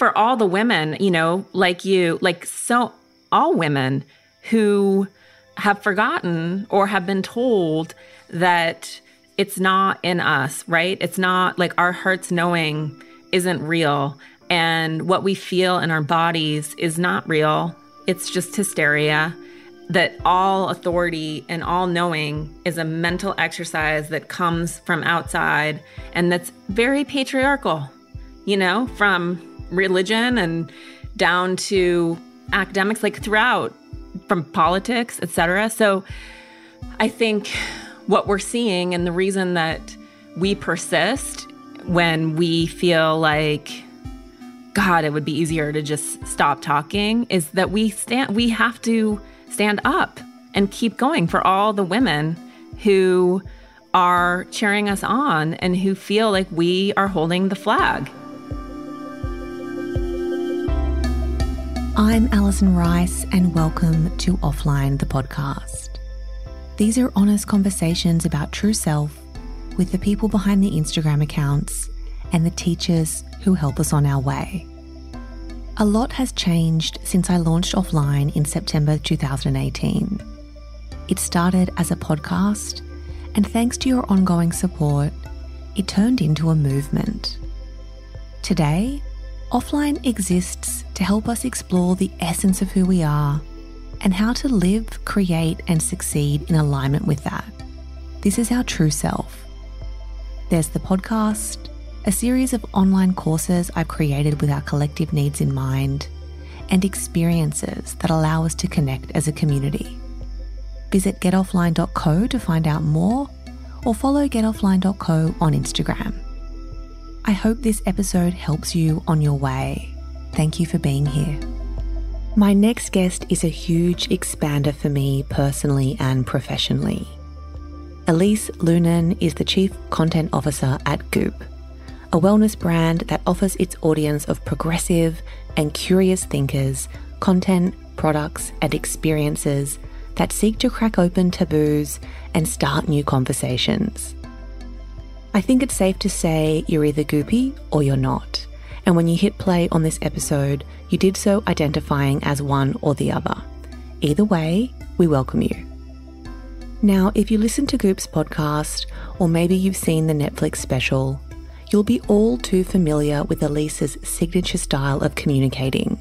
for all the women, you know, like you, like so all women who have forgotten or have been told that it's not in us, right? It's not like our hearts knowing isn't real. And what we feel in our bodies is not real. It's just hysteria. That all authority and all knowing is a mental exercise that comes from outside and that's very patriarchal, you know, from religion and down to academics, like throughout, from politics, etc. So I think what we're seeing and the reason that we persist when we feel like god it would be easier to just stop talking is that we stand we have to stand up and keep going for all the women who are cheering us on and who feel like we are holding the flag I'm Alison Rice, and welcome to Offline, the podcast. These are honest conversations about true self with the people behind the Instagram accounts and the teachers who help us on our way. A lot has changed since I launched offline in September 2018. It started as a podcast, and thanks to your ongoing support, it turned into a movement. Today, offline exists to help us explore the essence of who we are and how to live, create, and succeed in alignment with that. This is our true self. There's the podcast, a series of online courses I've created with our collective needs in mind, and experiences that allow us to connect as a community. Visit getoffline.co to find out more, or follow getoffline.co on Instagram. I hope this episode helps you on your way. Thank you for being here. My next guest is a huge expander for me personally and professionally. Elise Loehnen is the Chief Content Officer at Goop, a wellness brand that offers its audience of progressive and curious thinkers content, products, and experiences that seek to crack open taboos and start new conversations. I think it's safe to say you're either goopy or you're not. And when you hit play on this episode, you did so identifying as one or the other. Either way, we welcome you. Now, if you listen to Goop's podcast, or maybe you've seen the Netflix special, you'll be all too familiar with Elise's signature style of communicating.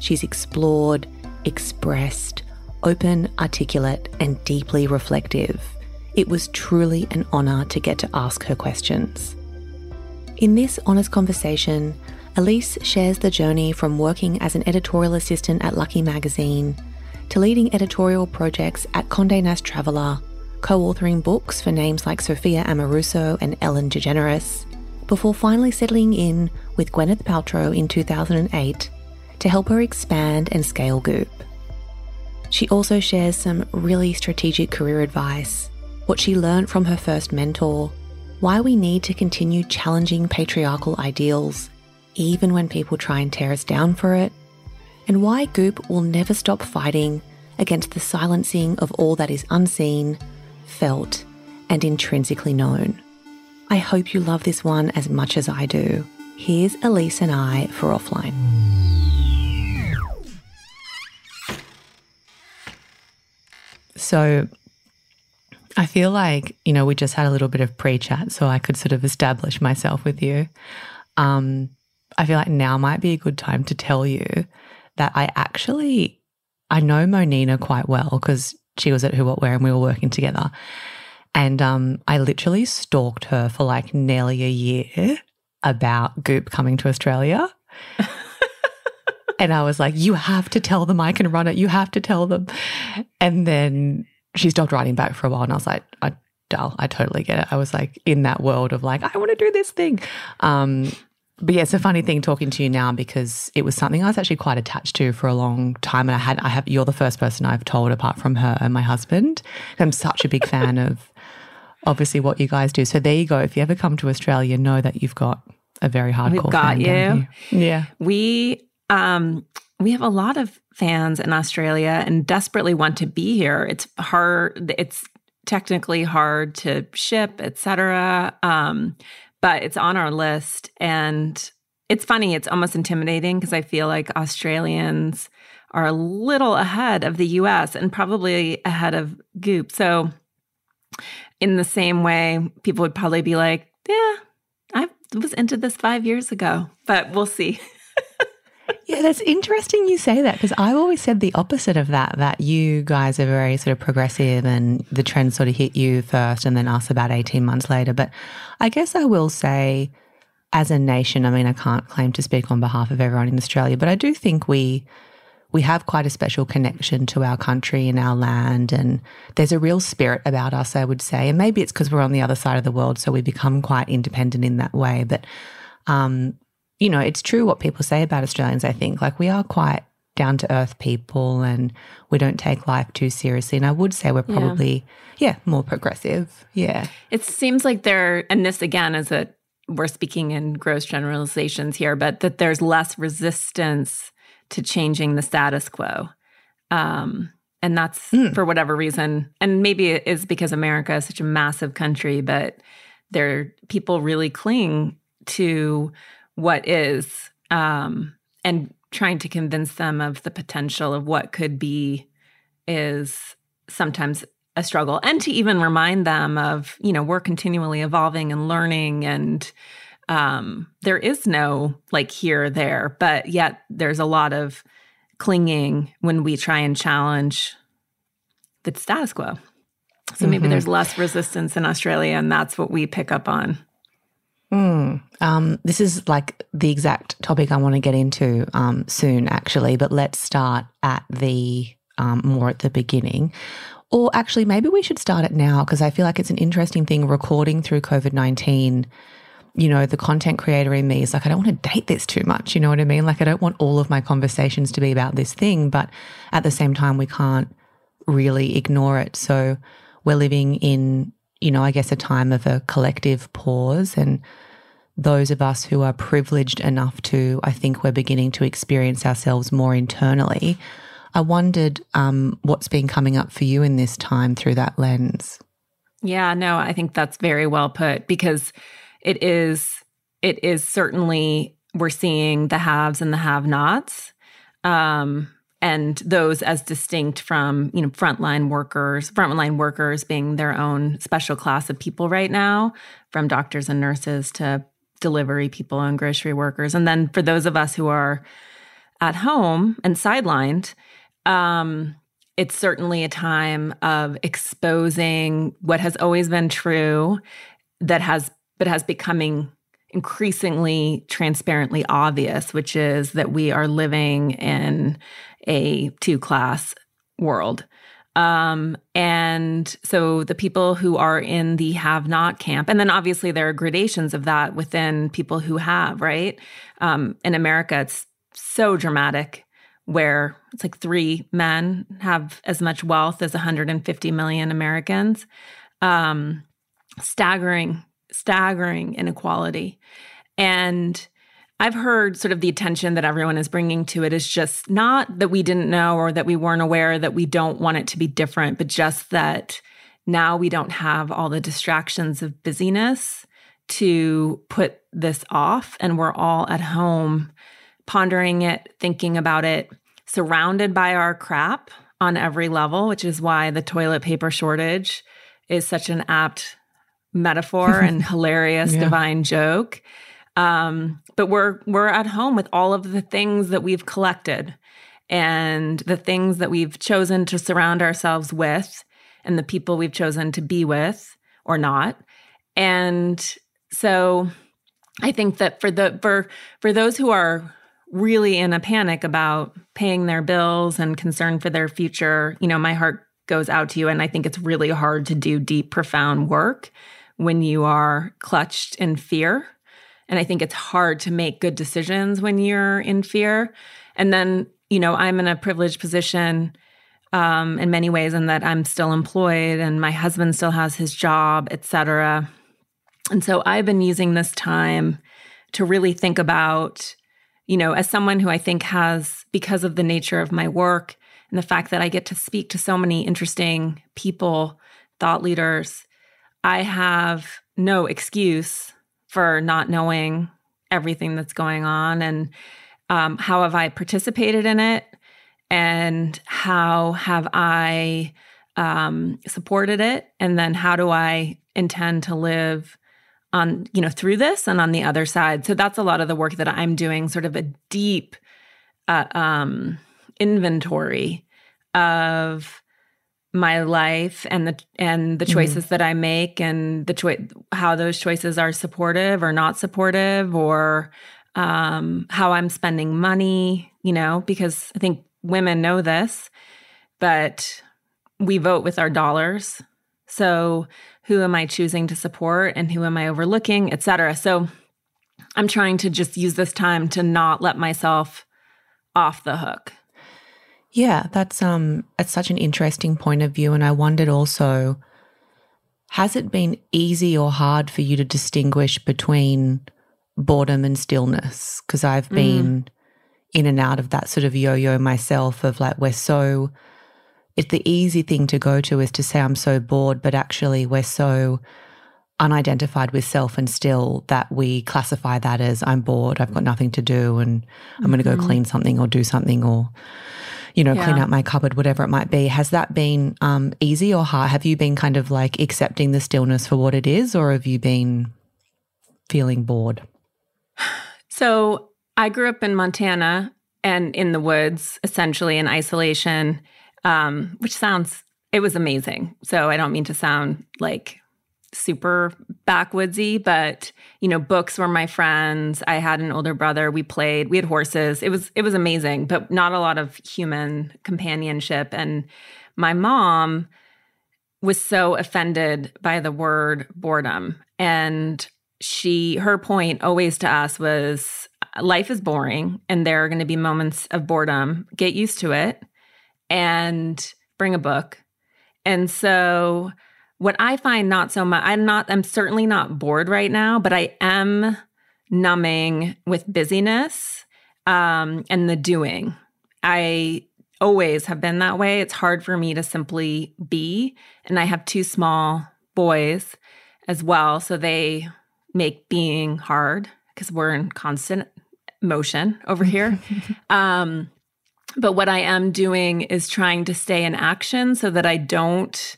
She's explored, expressed, open, articulate, and deeply reflective. It was truly an honour to get to ask her questions. In this honest conversation, Elise shares the journey from working as an editorial assistant at Lucky Magazine to leading editorial projects at Condé Nast Traveler, co authoring books for names like Sophia Amoruso and Ellen DeGeneres, before finally settling in with Gwyneth Paltrow in 2008 to help her expand and scale Goop. She also shares some really strategic career advice, what she learned from her first mentor, why we need to continue challenging patriarchal ideals even when people try and tear us down for it, and why Goop will never stop fighting against the silencing of all that is unseen, felt, and intrinsically known. I hope you love this one as much as I do. Here's Elise and I for offline. So, I feel like, you know, we just had a little bit of pre chat, so I could sort of establish myself with you. Um, I feel like now might be a good time to tell you that I actually I know Monina quite well because she was at Who What Wear and we were working together. And um, I literally stalked her for like nearly a year about Goop coming to Australia. and I was like, you have to tell them I can run it. You have to tell them. And then she stopped writing back for a while. And I was like, I, I totally get it. I was like in that world of like, I want to do this thing. Um, but yeah, it's a funny thing talking to you now because it was something I was actually quite attached to for a long time. And I had, I have, you're the first person I've told apart from her and my husband. I'm such a big fan of obviously what you guys do. So there you go. If you ever come to Australia, know that you've got a very hardcore. We've got you. Yeah. We, um, we have a lot of fans in Australia and desperately want to be here. It's hard. It's technically hard to ship, etc. Um, but it's on our list. And it's funny, it's almost intimidating because I feel like Australians are a little ahead of the US and probably ahead of Goop. So, in the same way, people would probably be like, yeah, I was into this five years ago, but we'll see. yeah, that's interesting you say that because I've always said the opposite of that, that you guys are very sort of progressive and the trend sort of hit you first and then us about 18 months later. But I guess I will say, as a nation, I mean, I can't claim to speak on behalf of everyone in Australia, but I do think we we have quite a special connection to our country and our land. And there's a real spirit about us, I would say. And maybe it's because we're on the other side of the world, so we become quite independent in that way. But, um, you know, it's true what people say about Australians, I think. Like, we are quite down to earth people and we don't take life too seriously. And I would say we're probably, yeah, yeah more progressive. Yeah. It seems like there, and this again is that we're speaking in gross generalizations here, but that there's less resistance to changing the status quo. Um, and that's mm. for whatever reason. And maybe it is because America is such a massive country, but there people really cling to what is um, and trying to convince them of the potential of what could be is sometimes a struggle and to even remind them of you know we're continually evolving and learning and um, there is no like here or there, but yet there's a lot of clinging when we try and challenge the status quo. So maybe mm-hmm. there's less resistance in Australia, and that's what we pick up on. Mm. Um, this is like the exact topic I want to get into um, soon, actually. But let's start at the um, more at the beginning. Or actually, maybe we should start it now because I feel like it's an interesting thing recording through COVID 19 you know, the content creator in me is like, I don't want to date this too much. You know what I mean? Like, I don't want all of my conversations to be about this thing, but at the same time, we can't really ignore it. So we're living in, you know, I guess a time of a collective pause. And those of us who are privileged enough to, I think we're beginning to experience ourselves more internally. I wondered um, what's been coming up for you in this time through that lens. Yeah, no, I think that's very well put because it is it is certainly we're seeing the haves and the have-nots. Um, and those as distinct from you know frontline workers frontline workers being their own special class of people right now from doctors and nurses to delivery people and grocery workers. And then for those of us who are at home and sidelined um, it's certainly a time of exposing what has always been true that has but has becoming increasingly transparently obvious, which is that we are living in a two class world. Um, and so the people who are in the have not camp, and then obviously there are gradations of that within people who have, right? Um, in America, it's so dramatic where it's like three men have as much wealth as 150 million Americans. Um, staggering staggering inequality. And I've heard sort of the attention that everyone is bringing to it is just not that we didn't know or that we weren't aware that we don't want it to be different, but just that now we don't have all the distractions of busyness to put this off. And we're all at home pondering it, thinking about it, surrounded by our crap on every level, which is why the toilet paper shortage is such an apt metaphor and hilarious yeah. divine joke. Um, but we're we're at home with all of the things that we've collected and the things that we've chosen to surround ourselves with and the people we've chosen to be with or not. And so I think that for the for for those who are really in a panic about paying their bills and concerned for their future, you know, my heart goes out to you and I think it's really hard to do deep profound work when you are clutched in fear. And I think it's hard to make good decisions when you're in fear. And then, you know, I'm in a privileged position um, in many ways in that I'm still employed and my husband still has his job, et cetera. And so I've been using this time to really think about, you know, as someone who I think has, because of the nature of my work and the fact that I get to speak to so many interesting people, thought leaders, I have no excuse for not knowing everything that's going on and um, how have I participated in it? And how have I um, supported it? And then how do I intend to live on you know through this and on the other side? So that's a lot of the work that i'm doing sort of a deep uh, um, inventory of my life and the and the mm-hmm. choices mm that I make and the choice how those choices are supportive or not supportive or um, how I'm spending money, you know, because I think women know this, but we vote with our dollars. So who am I choosing to support and who am I overlooking, et cetera. So I'm trying to just use this time to not let myself off the hook. Yeah, that's um it's such an interesting point of view and I wondered also has it been easy or hard for you to distinguish between boredom and stillness because I've mm. been in and out of that sort of yo-yo myself of like we're so it's the easy thing to go to is to say I'm so bored but actually we're so unidentified with self and still that we classify that as I'm bored, I've got nothing to do, and I'm going to go mm-hmm. clean something or do something or, you know, yeah. clean out my cupboard, whatever it might be. Has that been um, easy or hard? Have you been kind of like accepting the stillness for what it is, or have you been feeling bored? So I grew up in Montana and in the woods, essentially in isolation, um, which sounds, it was amazing. So I don't mean to sound like super backwoodsy, but you know, books were my friends. I had an older brother. We played. We had horses. It was it was amazing, but not a lot of human companionship. And my mom was so offended by the word boredom, and she her point always to us was life is boring and there are going to be moments of boredom get used to it and bring a book and so what I find not so much, I'm not, I'm certainly not bored right now, but I am numbing with busyness um, and the doing. I always have been that way. It's hard for me to simply be. And I have two small boys as well. So they make being hard because we're in constant motion over here. um, but what I am doing is trying to stay in action so that I don't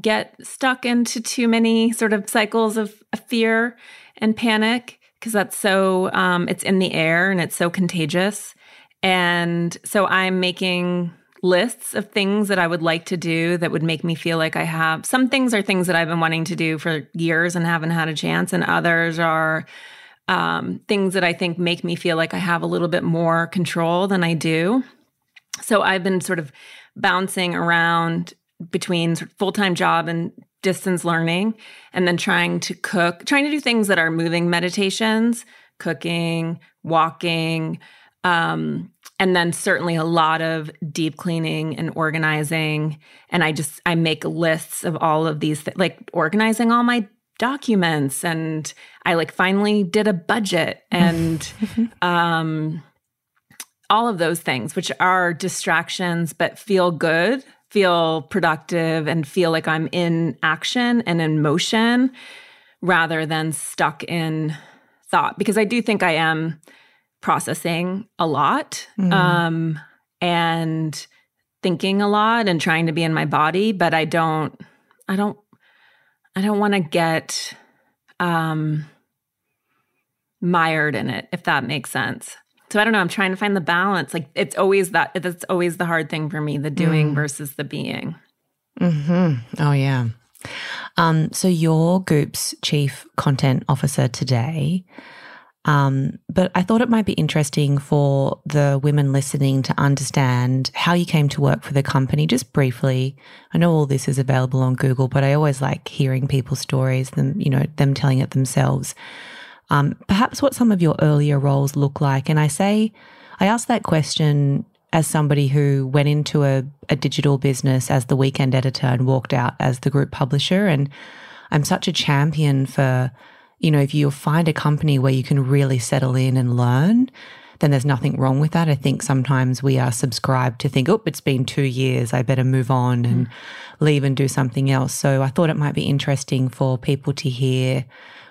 get stuck into too many sort of cycles of fear and panic because that's so um, it's in the air and it's so contagious. And so i'm making lists of things that i would like to do that would make me feel like i have some things are things that i've been wanting to do for years and haven't had a chance and others are um, things that i think make me feel like i have a little bit more control than i do. So i've been sort of bouncing around between full time job and distance learning, and then trying to cook, trying to do things that are moving meditations, cooking, walking, um, and then certainly a lot of deep cleaning and organizing. And I just I make lists of all of these, th- like organizing all my documents, and I like finally did a budget and. um all of those things, which are distractions but feel good feel productive and feel like I'm in action and in motion rather than stuck in thought because I do think I am processing a lot mm. um, and thinking a lot and trying to be in my body but I don't I don't I don't want to get um mired in it if that makes sense. So I don't know. I'm trying to find the balance. Like it's always that. That's always the hard thing for me: the doing mm. versus the being. Hmm. Oh yeah. Um, so you're Goop's chief content officer today. Um, but I thought it might be interesting for the women listening to understand how you came to work for the company, just briefly. I know all this is available on Google, but I always like hearing people's stories, them, you know, them telling it themselves um, perhaps what some of your earlier roles look like. And I say, I ask that question as somebody who went into a, a digital business as the weekend editor and walked out as the group publisher. And I'm such a champion for, you know, if you find a company where you can really settle in and learn, then there's nothing wrong with that. I think sometimes we are subscribed to think, oh, it's been two years, I better move on and mm. leave and do something else. So I thought it might be interesting for people to hear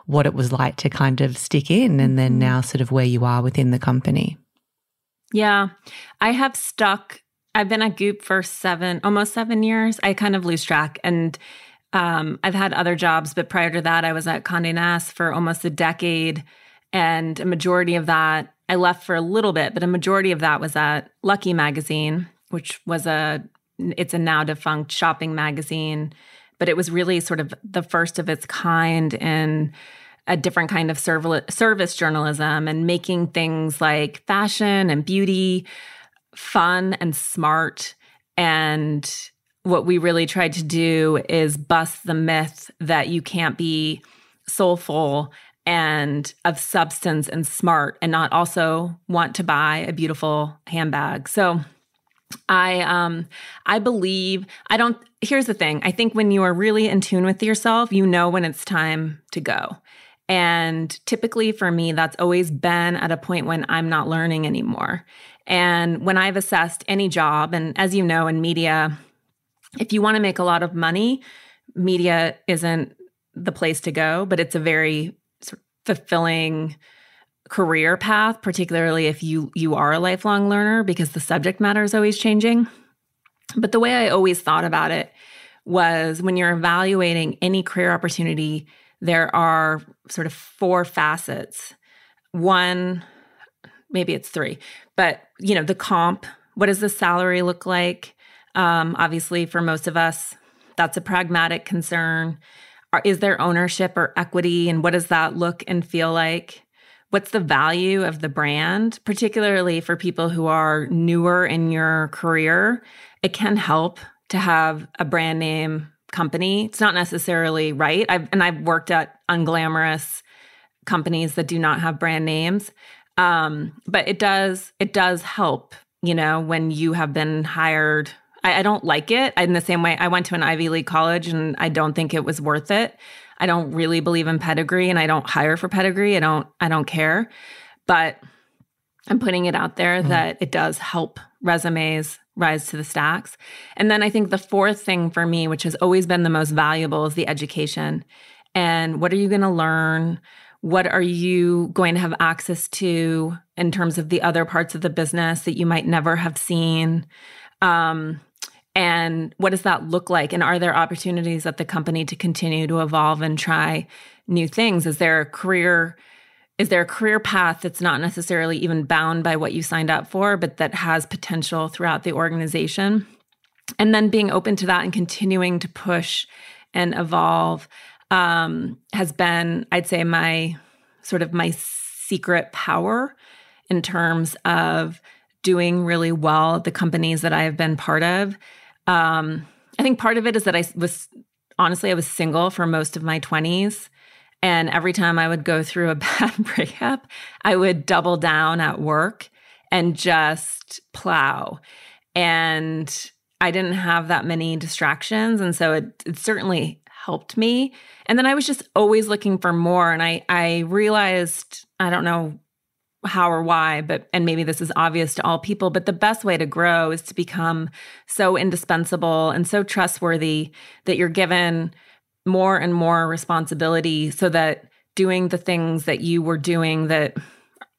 what it was like to kind of stick in and then mm-hmm. now sort of where you are within the company. Yeah. I have stuck I've been at Goop for 7 almost 7 years. I kind of lose track and um, I've had other jobs, but prior to that, I was at Condé Nast for almost a decade. And a majority of that, I left for a little bit, but a majority of that was at Lucky Magazine, which was a, it's a now defunct shopping magazine, but it was really sort of the first of its kind in a different kind of service journalism and making things like fashion and beauty fun and smart and what we really tried to do is bust the myth that you can't be soulful and of substance and smart and not also want to buy a beautiful handbag. So I um I believe I don't here's the thing. I think when you are really in tune with yourself, you know when it's time to go. And typically for me that's always been at a point when I'm not learning anymore. And when I've assessed any job and as you know in media if you want to make a lot of money, media isn't the place to go, but it's a very fulfilling career path, particularly if you you are a lifelong learner because the subject matter is always changing. But the way I always thought about it was when you're evaluating any career opportunity, there are sort of four facets. One, maybe it's three, but you know, the comp, what does the salary look like? Um, obviously, for most of us, that's a pragmatic concern. Is there ownership or equity, and what does that look and feel like? What's the value of the brand, particularly for people who are newer in your career? It can help to have a brand name company. It's not necessarily right. I've, and I've worked at unglamorous companies that do not have brand names. Um, but it does it does help, you know, when you have been hired I, I don't like it. In the same way, I went to an Ivy League college and I don't think it was worth it. I don't really believe in pedigree and I don't hire for pedigree. I don't I don't care. But I'm putting it out there mm that it does help resumes rise to the stacks. And then I think the fourth thing for me, which has always been the most valuable, is the education. And what are you going to learn? What are you going to have access to in terms of the other parts of the business that you might never have seen? Um, and what does that look like? And are there opportunities at the company to continue to evolve and try new things? Is there a career? Is there a career path that's not necessarily even bound by what you signed up for, but that has potential throughout the organization? And then being open to that and continuing to push and evolve um, has been, I'd say, my sort of my secret power in terms of doing really well at the companies that I have been part of um, I think part of it is that I was honestly, I was single for most of my 20s. And every time I would go through a bad breakup, I would double down at work and just plow. And I didn't have that many distractions. And so it, it certainly helped me. And then I was just always looking for more. And I, I realized, I don't know how or why, but and maybe this is obvious to all people, but the best way to grow is to become so indispensable and so trustworthy that you're given more and more responsibility so that doing the things that you were doing that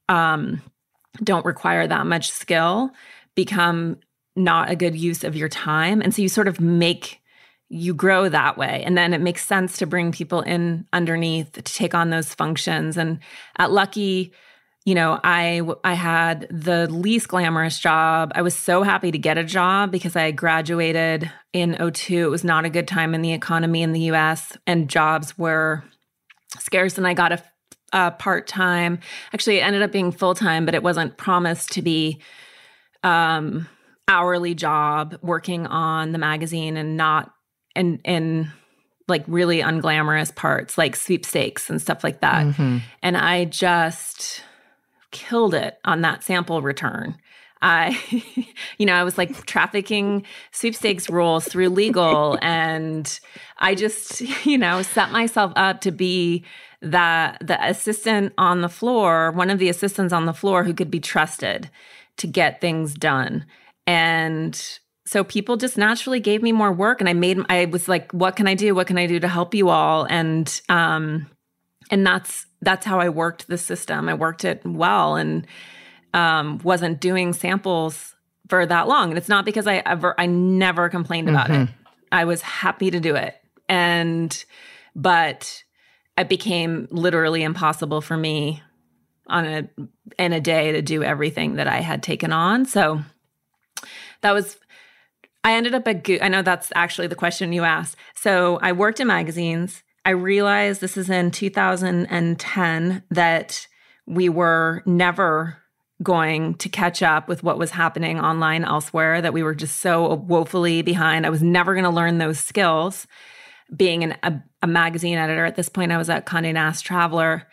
um, don't require that much skill become not a good use of your time. And so you sort of make you grow that way. And then it makes sense to bring people in underneath to take on those functions. And at Lucky, you know, I I had the least glamorous job. I was so happy to get a job because I graduated in 02. It was not a good time in the economy in the US and jobs were scarce and I got a, a part-time. Actually, it ended up being full-time, but it wasn't promised to be um hourly job working on the magazine and not in in like really unglamorous parts like sweepstakes and stuff like that. Mm-hmm. And I just killed it on that sample return. I, you know, I was like trafficking sweepstakes rules through legal, and I just, you know, set myself up to be the the assistant on the floor, one of the assistants on the floor who could be trusted to get things done. And so people just naturally gave me more work, and I made, I was like, what can I do? What can I do to help you all? And um, and that's that's how I worked the system. I worked it well and um, wasn't doing samples for that long. And it's not because I ever I never complained about mm-hmm. it. I was happy to do it. And but it became literally impossible for me on a in a day to do everything that I had taken on. So that was I ended up at Go- I know that's actually the question you asked. So I worked in magazines. I realized this is in 2010 that we were never going to catch up with what was happening online elsewhere, that we were just so woefully behind. I was never going to learn those skills. Being an, a, a, magazine editor at this point, I was at Conde Nast Traveler.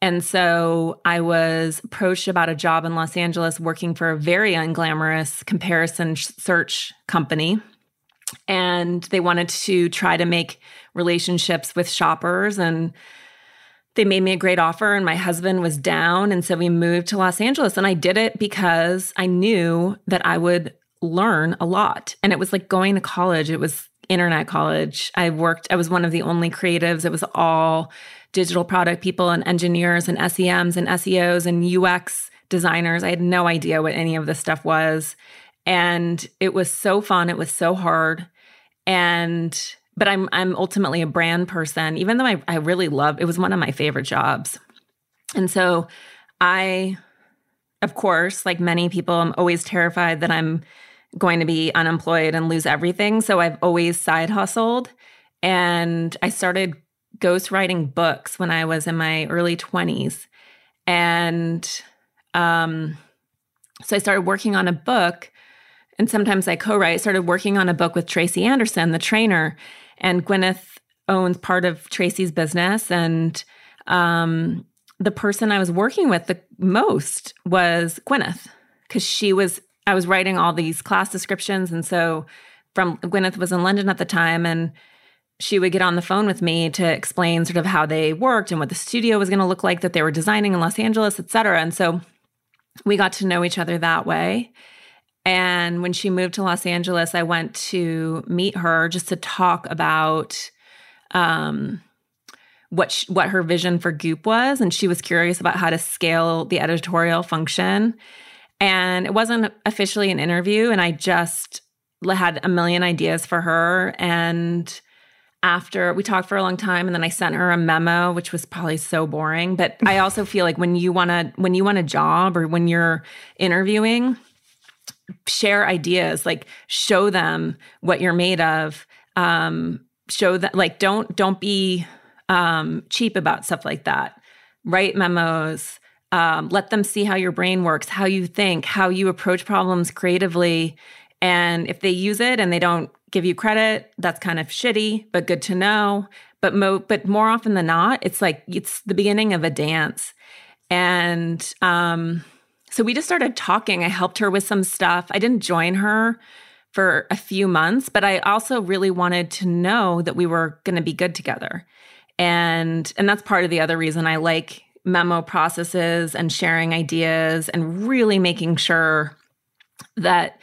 And so I was approached about a job in Los Angeles working for a very unglamorous comparison search company. And they wanted to try to make relationships with shoppers and they made me a great offer and my husband was down and so we moved to Los Angeles and I did it because I knew that I would learn a lot. And it was like going to college. It was internet college. I worked I was one of the only creatives. It was all digital product people and engineers and SEMs and SEOs and UX designers. I had no idea what any of this stuff was. And it was so fun. It was so hard. And but I'm I'm ultimately a brand person, even though I, I really love it was one of my favorite jobs. And so I of course, like many people, I'm always terrified that I'm going to be unemployed and lose everything. So I've always side hustled. And I started ghostwriting books when I was in my early 20s. And um, so I started working on a book, and sometimes I co write. started working on a book with Tracy Anderson, the trainer. And Gwyneth owns part of Tracy's business. And um, the person I was working with the most was Gwyneth, because she was, I was writing all these class descriptions. And so from Gwyneth was in London at the time. And she would get on the phone with me to explain sort of how they worked and what the studio was going to look like that they were designing in Los Angeles, et cetera. And so we got to know each other that way. And when she moved to Los Angeles, I went to meet her just to talk about um, what she, what her vision for Goop was, and she was curious about how to scale the editorial function. And it wasn't officially an interview, and I just had a million ideas for her. And after we talked for a long time, and then I sent her a memo, which was probably so boring. But I also feel like when you want to when you want a job or when you're interviewing share ideas like show them what you're made of um show that like don't don't be um cheap about stuff like that. Write memos um, let them see how your brain works how you think how you approach problems creatively. And if they use it and they don't give you credit that's kind of shitty but good to know. But mo but more often than not it's like it's the beginning of a dance. And um so we just started talking. I helped her with some stuff. I didn't join her for a few months, but I also really wanted to know that we were going to be good together. And and that's part of the other reason I like memo processes and sharing ideas and really making sure that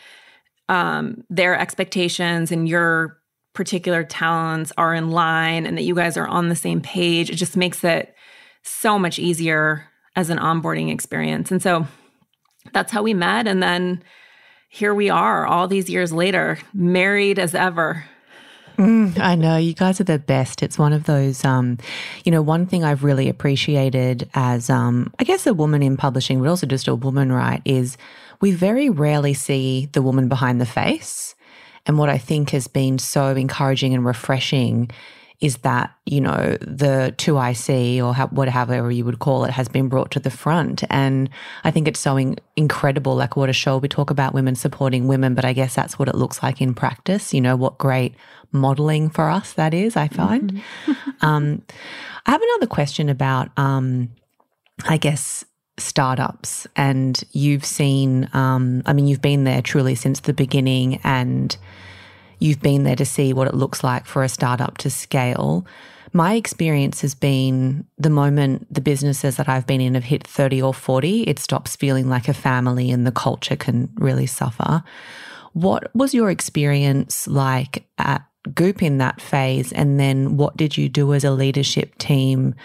um, their expectations and your particular talents are in line and that you guys are on the same page. It just makes it so much easier as an onboarding experience. And so that's how we met. And then here we are all these years later, married as ever. Mm, I know you guys are the best. It's one of those, um, you know, one thing I've really appreciated as, um, I guess, a woman in publishing, but also just a woman, right, is we very rarely see the woman behind the face. And what I think has been so encouraging and refreshing is that, you know, the 2IC or how, whatever you would call it has been brought to the front. And I think it's so in, incredible. Like what a show we talk about women supporting women, but I guess that's what it looks like in practice. You know, what great modeling for us that is, I find. Mm-hmm. um, I have another question about, um, I guess, startups and you've seen um, i mean you've been there truly since the beginning and you've been there to see what it looks like for a startup to scale. My experience has been the moment the businesses that I've been in have hit 30 or 40, it stops feeling like a family and the culture can really suffer. What was your experience like at Goop in that phase? And then what did you do as a leadership team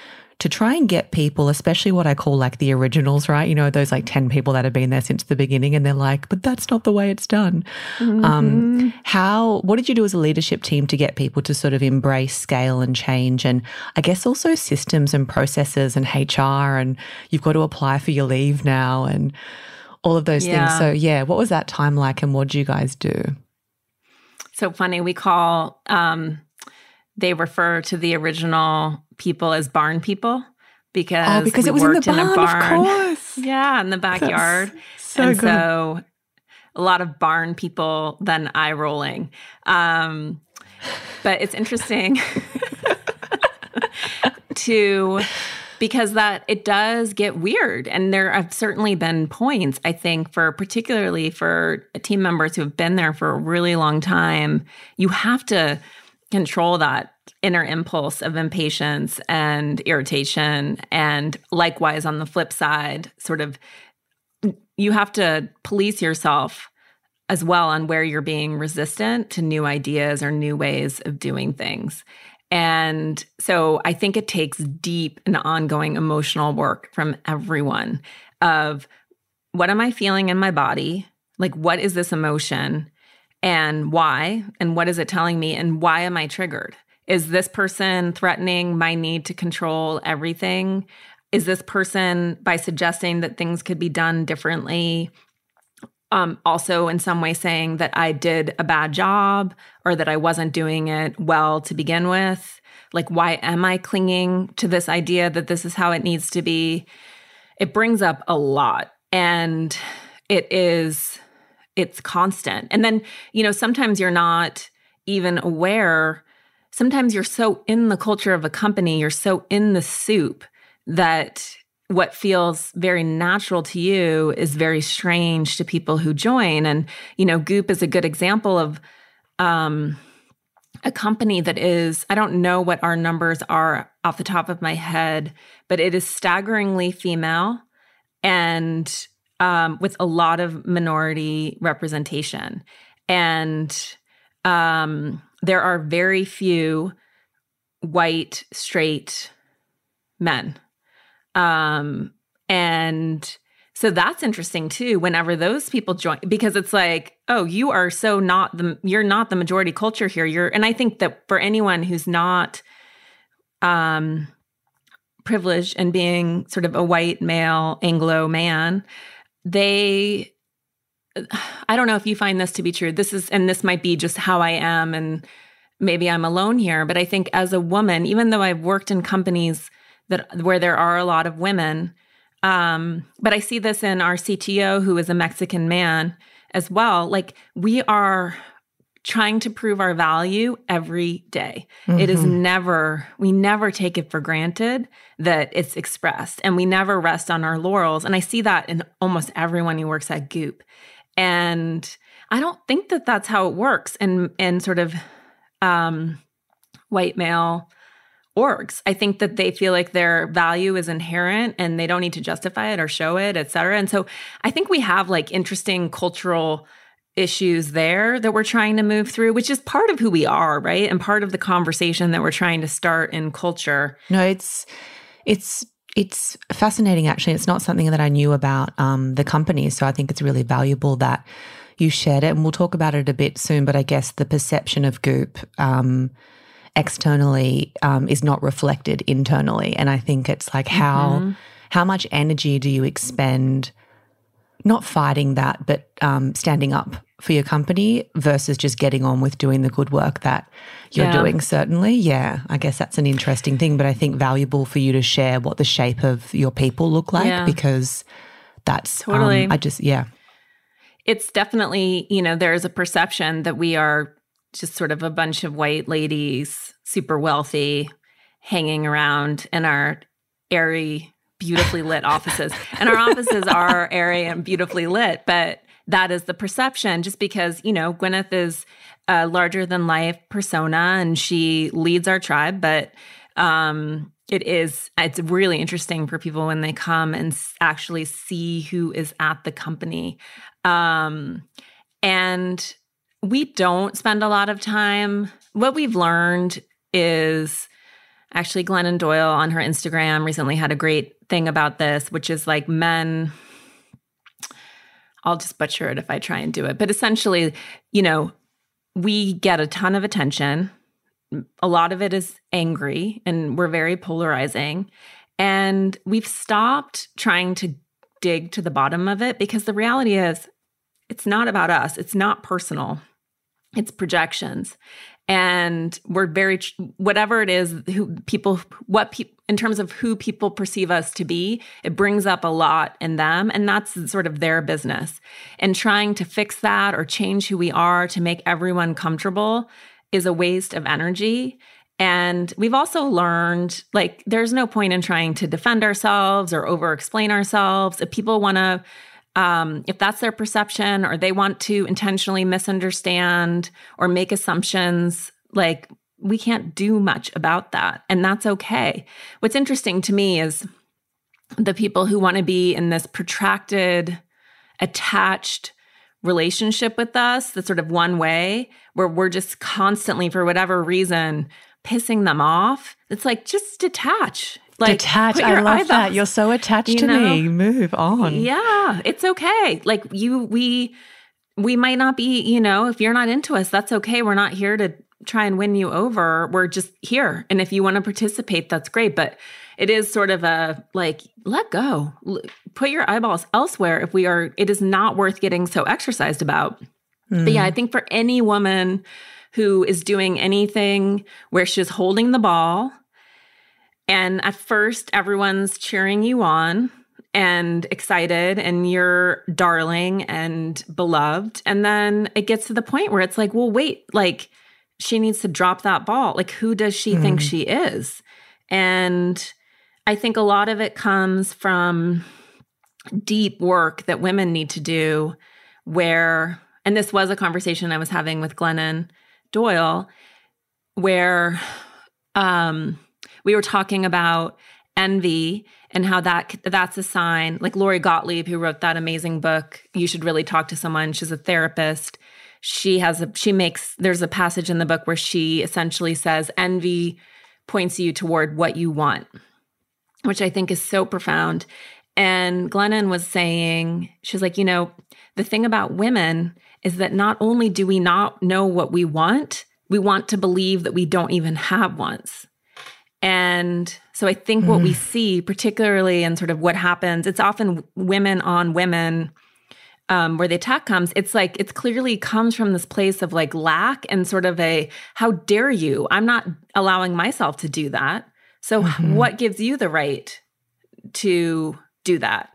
to try and get people, especially what I call like the originals, right? You know, those like 10 people that have been there since the beginning and they're like, but that's not the way it's done. Mm-hmm. Um, how, what did you do as a leadership team to get people to sort of embrace scale and change? And I guess also systems and processes and HR, and you've got to apply for your leave now and all of those yeah. things. So, yeah, what was that time like and what did you guys do? So funny. We call, um, they refer to the original people as barn people because oh, because it was in, the barn, in a barn. yeah, in the backyard. so and good. so a lot of barn people then eye rolling. Um, but it's interesting to because that it does get weird and there have certainly been points i think for particularly for team members who have been there for a really long time you have to control that inner impulse of impatience and irritation. And likewise, on the flip side, sort of, you have to police yourself as well on where you're being resistant to new ideas or new ways of doing things. And so I think it takes deep and ongoing emotional work from everyone of what am I feeling in my body? Like, what is this emotion? And why and what is it telling me and why am I triggered? Is this person threatening my need to control everything? Is this person by suggesting that things could be done differently? Um, also, in some way, saying that I did a bad job or that I wasn't doing it well to begin with. Like, why am I clinging to this idea that this is how it needs to be? It brings up a lot. And it is it's constant. And then, you know, sometimes you're not even aware. Sometimes you're so in the culture of a company, you're so in the soup that what feels very natural to you is very strange to people who join. And, you know, Goop is a good example of um, a company that is, I don't know what our numbers are off the top of my head, but it is staggeringly female. And um, with a lot of minority representation. And um, there are very few white, straight men. Um, and so that's interesting too, whenever those people join, because it's like, oh, you are so not the, you're not the majority culture here. You're, and I think that for anyone who's not, um, privileged and being sort of a white male Anglo man, they I don't know if you find this to be true. This is and this might be just how I am and maybe I'm alone here, but I think as a woman, even though I've worked in companies that where there are a lot of women, um, but I see this in our CTO who is a Mexican man as well. Like we are trying to prove our value every day. Mm-hmm. It is mm-hmm. never, we never take it for granted that it's expressed and we never rest on our laurels. And I see that in almost everyone who works at Goop. And I don't think that that's how it works in, in sort of um, white male orgs. I think that they feel like their value is inherent and they don't need to justify it or show it, et cetera. And so I think we have like interesting cultural issues there that we're trying to move through, which is part of who we are, right? And part of the conversation that we're trying to start in culture. No, it's it's it's fascinating actually. It's not something that I knew about um, the company. So I think it's really valuable that you shared it. And we'll talk about it a bit soon, but I guess the perception of Goop um, externally um, is not reflected internally. And I think it's like how mm-hmm. how much energy do you expend not fighting that, but um, standing up for your company versus just getting on with doing the good work that you're yeah. doing. Certainly, yeah, I guess that's an interesting thing, but I think valuable for you to share what the shape of your people look like yeah. because that's um, totally. Um, I just yeah, it's definitely you know there is a perception that we are just sort of a bunch of white ladies, super wealthy, hanging around in our airy beautifully lit offices. And our offices are airy and beautifully lit, but that is the perception just because, you know, Gwyneth is a larger than life persona and she leads our tribe, but um it is it's really interesting for people when they come and actually see who is at the company. Um and we don't spend a lot of time what we've learned is Actually, Glennon Doyle on her Instagram recently had a great thing about this, which is like men. I'll just butcher it if I try and do it. But essentially, you know, we get a ton of attention. A lot of it is angry and we're very polarizing. And we've stopped trying to dig to the bottom of it because the reality is it's not about us, it's not personal, it's projections and we're very whatever it is who people what people in terms of who people perceive us to be it brings up a lot in them. And that's sort of their business. And trying to fix that or change who we are to make everyone comfortable is a waste of energy. And we've also learned like there's no point in trying to defend ourselves or over explain ourselves. If people want to um, if that's their perception or they want to intentionally misunderstand or make assumptions, like we can't do much about that. And that's okay. What's interesting to me is the people who want to be in this protracted, attached relationship with us, that's sort of one way, where we're just constantly, for whatever reason, pissing them off. It's like just detach. Like detach. I love that. You're so attached to know? me. Move on. Yeah, it's okay. Like you, we, we might not be. You know, if you're not into us, that's okay. We're not here to try and win you over. We're just here, and if you want to participate, that's great. But it is sort of a like let go, put your eyeballs elsewhere. If we are, it is not worth getting so exercised about. Mm. But yeah, I mm. think for any woman who is doing anything where she's holding the ball and at first, everyone's cheering you on and excited, and you're darling and beloved. And then it gets to the point where it's like, well, wait, like she needs to drop that ball. Like, who does she mm. think she is? And I think a lot of it comes from deep work that women need to do, where, and this was a conversation I was having with Glennon Doyle, where, um, we were talking about envy and how that that's a sign like lori gottlieb who wrote that amazing book you should really talk to someone she's a therapist. She has a she makes there's a passage in the book where she essentially says envy points you toward what you want which i think is so profound. And glennon was saying she's like you know the thing about women is that not only do we not know what we want we want to believe that we don't even have wants and so I think what we mm. see, particularly in sort of what happens, it's often women on women um, where the attack comes. It's like it's clearly comes from this place of like lack and sort of a how dare you? I'm not allowing myself to do that. So mm-hmm. what gives you the right to do that?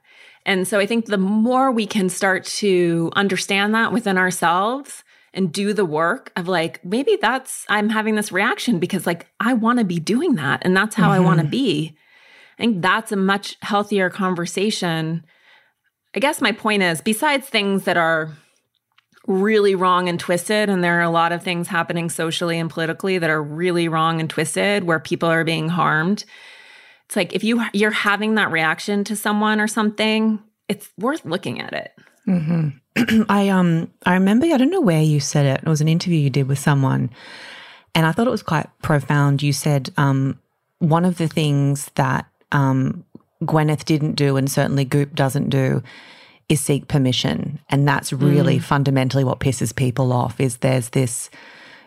And so I think the more we can start to understand that within ourselves and do the work of like, maybe that's, I'm having this reaction because like I want to be doing that and that's how mm-hmm. I want to be. I think that's a much healthier conversation. I guess my point is, besides things that are really wrong and twisted, and there are a lot of things happening socially and politically that are really wrong and twisted where people are being harmed. It's like if you you're having that reaction to someone or something, it's worth looking at it. Mm-hmm. I um I remember I don't know where you said it. It was an interview you did with someone, and I thought it was quite profound. You said um, one of the things that um, Gwyneth didn't do, and certainly Goop doesn't do, is seek permission, and that's really mm. fundamentally what pisses people off. Is there's this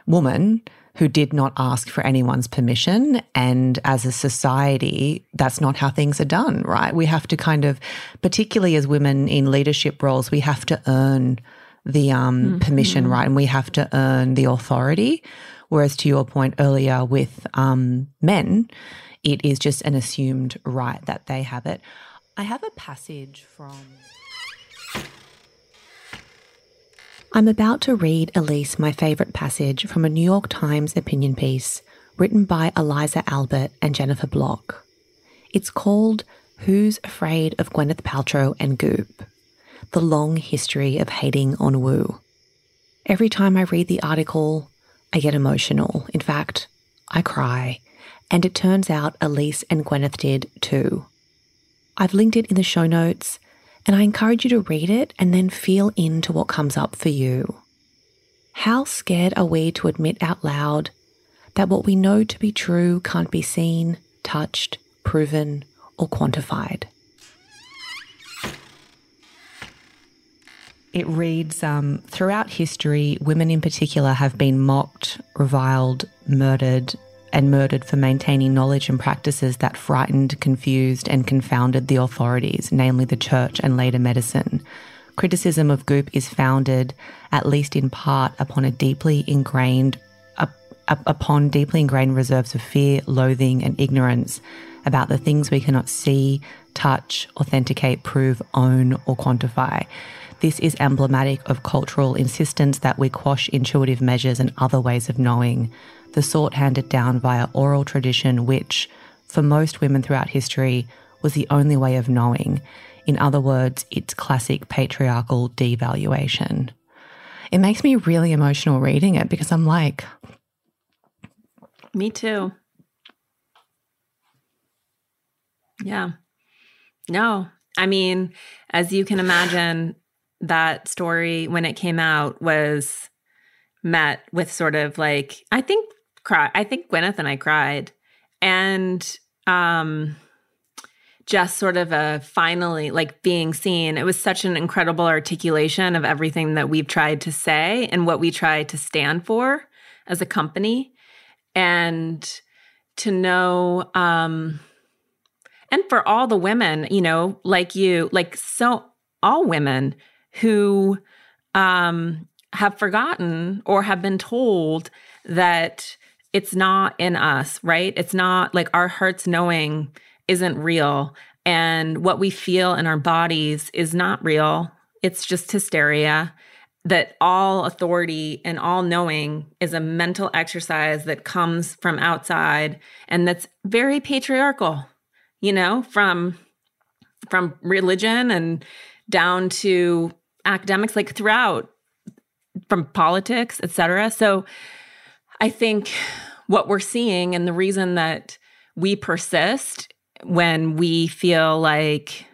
woman who did not ask for anyone's permission. And as a society, that's not how things are done, right? We have to kind of, particularly as women in leadership roles, we have to earn the um, mm-hmm. permission, right? And we have to earn the authority. Whereas to your point earlier with um, men, it is just an assumed right that they have it. I have a passage from. I'm about to read Elise my favourite passage from a New York Times opinion piece written by Elisa Albert and Jennifer Block. It's called Who's Afraid of Gwyneth Paltrow and Goop? The Long History of Hating on Woo. Every time I read the article, I get emotional. In fact, I cry. And it turns out Elise and Gwyneth did too. I've linked it in the show notes and I encourage you to read it and then feel into what comes up for you. How scared are we to admit out loud that what we know to be true can't be seen, touched, proven, or quantified. It reads um, Throughout history, women in particular have been mocked, reviled, murdered, and murdered for maintaining knowledge and practices that frightened, confused, and confounded the authorities, namely the church and later medicine. Criticism of Goop is founded, at least in part, upon a deeply ingrained upon deeply ingrained reserves of fear, loathing, and ignorance about the things we cannot see, touch, authenticate, prove, own, or quantify. This is emblematic of cultural insistence that we quash intuitive measures and other ways of knowing, the sort handed down via oral tradition, which, for most women throughout history, was the only way of knowing. In other words, its classic patriarchal devaluation. It makes me really emotional reading it because I'm like, me too. Yeah. No, I mean, as you can imagine, that story when it came out was met with sort of like I think cry I think Gwyneth and I cried. And um just sort of a finally like being seen it was such an incredible articulation of everything that we've tried to say and what we try to stand for as a company. And to know um and for all the women you know like you like so all women who um have forgotten or have been told that it's not in us right? It's not like our hearts knowing isn't real and what we feel in our bodies is not real. It's just hysteria that all authority and all knowing is a mental exercise that comes from outside and that's very patriarchal you know from from religion and down to academics like throughout from politics etc so i think what we're seeing and the reason that we persist when we feel like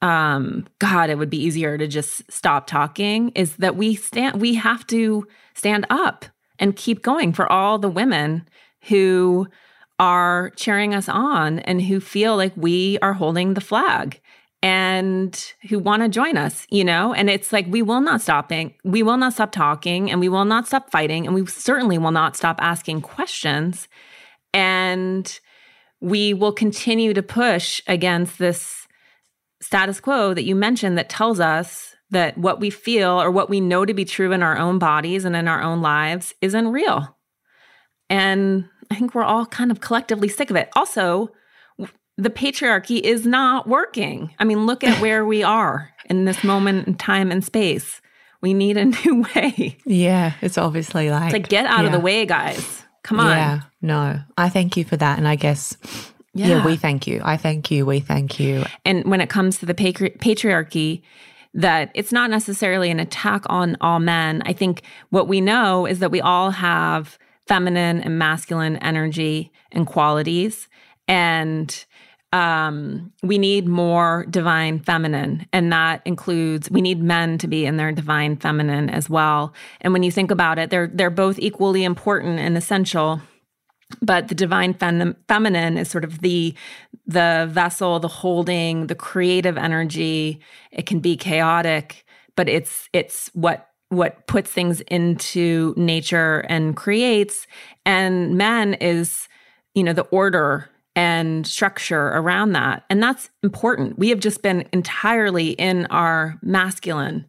um god it would be easier to just stop talking is that we stand we have to stand up and keep going for all the women who are cheering us on and who feel like we are holding the flag and who want to join us, you know? And it's like we will not stop we will not stop talking and we will not stop fighting and we certainly will not stop asking questions. And we will continue to push against this status quo that you mentioned that tells us that what we feel or what we know to be true in our own bodies and in our own lives isn't real. And I think we're all kind of collectively sick of it. Also, the patriarchy is not working. I mean, look at where we are in this moment in time and space. We need a new way. Yeah, it's obviously like, it's like get out yeah. of the way, guys. Come on. Yeah, no, I thank you for that. And I guess yeah. yeah. we thank you. I thank you. We thank you. And when it comes to the patri- patriarchy, that it's not necessarily an attack on all men. I think what we know is that we all have feminine and masculine energy and qualities. And um, we need more divine feminine. And that includes we need men to be in their divine feminine as well. And when you think about it, they're they're both equally important and essential but the divine fem- feminine is sort of the the vessel the holding the creative energy it can be chaotic but it's it's what what puts things into nature and creates and men is you know the order and structure around that and that's important we have just been entirely in our masculine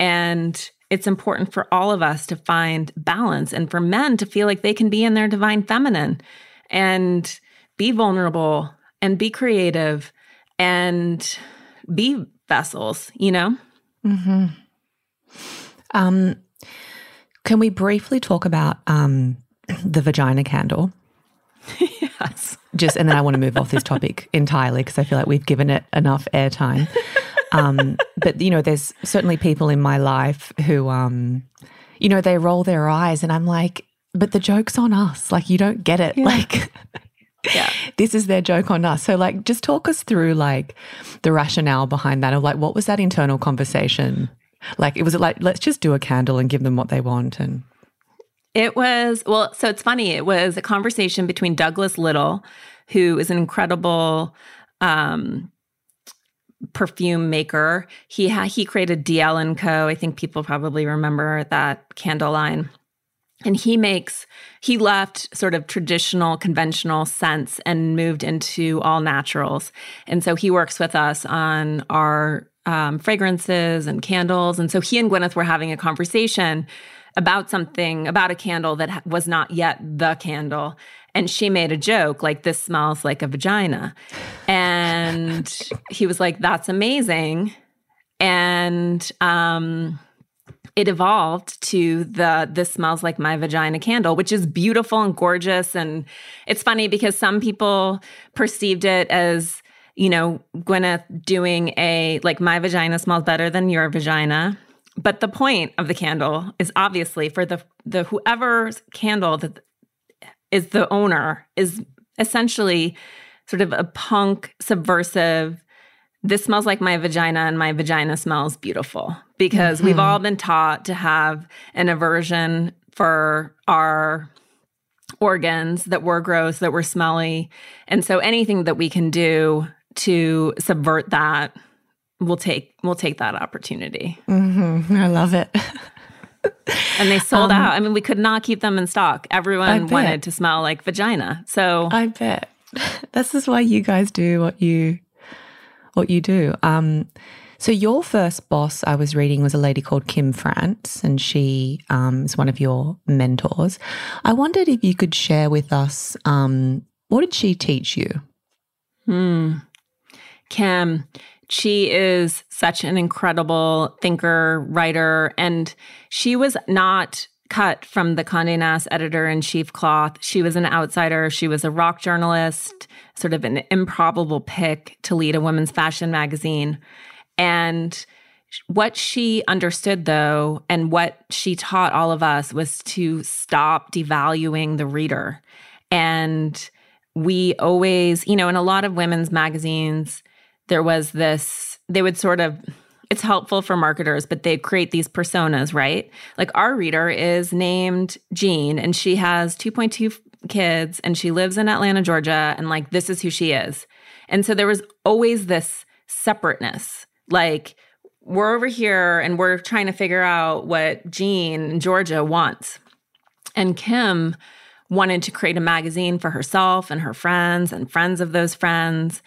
and it's important for all of us to find balance and for men to feel like they can be in their divine feminine and be vulnerable and be creative and be vessels, you know? Mm-hmm. Um, can we briefly talk about um, the vagina candle? Yes. Just, and then I want to move off this topic entirely because I feel like we've given it enough airtime. Um, but you know, there's certainly people in my life who, um, you know, they roll their eyes, and I'm like, but the joke's on us. Like, you don't get it. Yeah. Like, yeah. this is their joke on us. So, like, just talk us through like the rationale behind that. Of like, what was that internal conversation? Like, it was like, let's just do a candle and give them what they want, and It was, well, so it's funny. It was a conversation between Douglas Little, who is an incredible um, perfume maker. He ha- he created DL Co. I think people probably remember that candle line. And he makes he left sort of traditional conventional scents and moved into all naturals. And so he works with us on our um, fragrances and candles. And so he and Gwyneth were having a conversation about something about a candle that was not yet the candle. And she made a joke like this smells like a vagina. And he was like that's amazing. And um it evolved to the this smells like my vagina candle which is beautiful and gorgeous. And it's funny because some people perceived it as you know gwyneth doing a like my vagina smells better than your vagina but the point of the candle is obviously for the the whoever's candle that is the owner is essentially sort of a punk subversive this smells like my vagina and my vagina smells beautiful because mm-hmm. we've all been taught to have an aversion for our organs that were gross that were smelly and so anything that we can do to subvert that we'll take we'll take that opportunity mm-hmm. i love it and they sold um, out. I mean, we could not keep them in stock. Everyone wanted to smell like vagina. So I bet this is why you guys do what you what you do. Um, so your first boss I was reading was a lady called Kim France, and she um, is one of your mentors. I wondered if you could share with us um, what did she teach you? Hmm. Kim, she is such an incredible thinker, writer, and she was not cut from the Condé Nast editor in chief cloth. She was an outsider. She was a rock journalist, sort of an improbable pick to lead a women's fashion magazine. And what she understood, though, and what she taught all of us was to stop devaluing the reader. And we always, you know, in a lot of women's magazines, there was this, they would sort of, it's helpful for marketers, but they create these personas, right? Like our reader is named Jean and she has 2.2 kids and she lives in Atlanta, Georgia, and like this is who she is. And so there was always this separateness. Like we're over here and we're trying to figure out what Jean in Georgia wants. And Kim wanted to create a magazine for herself and her friends and friends of those friends.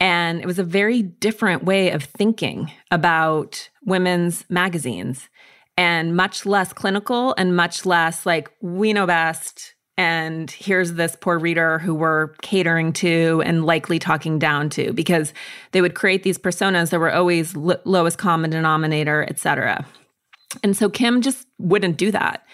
And it was a very different way of thinking about women's magazines and much less clinical and much less like, we know best. And here's this poor reader who we're catering to and likely talking down to because they would create these personas that were always lowest common denominator, et cetera. And so Kim just wouldn't do that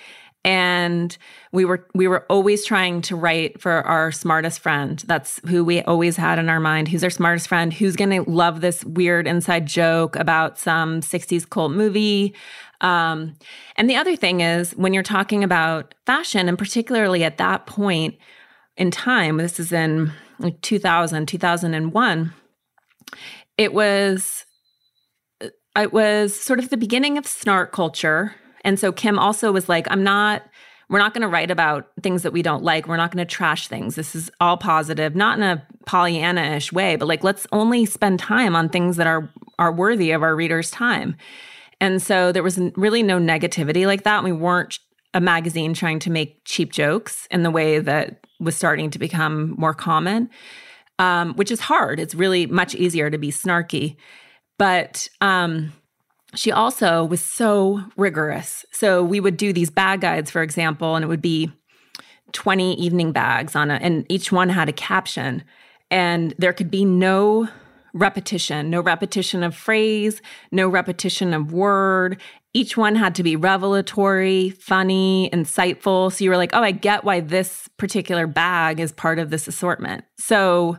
and we were we were always trying to write for our smartest friend. That's who we always had in our mind. Who's our smartest friend who's going to love this weird inside joke about some 60s cult movie. Um, and the other thing is when you're talking about fashion and particularly at that point in time this is in like 2000 2001 it was it was sort of the beginning of snark culture and so Kim also was like, I'm not, we're not going to write about things that we don't like. We're not going to trash things. This is all positive, not in a Pollyanna ish way, but like, let's only spend time on things that are, are worthy of our readers' time. And so there was really no negativity like that. We weren't a magazine trying to make cheap jokes in the way that was starting to become more common, um, which is hard. It's really much easier to be snarky. But um, she also was so rigorous. So we would do these bag guides, for example, and it would be 20 evening bags on it, and each one had a caption. And there could be no repetition, no repetition of phrase, no repetition of word. Each one had to be revelatory, funny, insightful. So you were like, oh, I get why this particular bag is part of this assortment. So,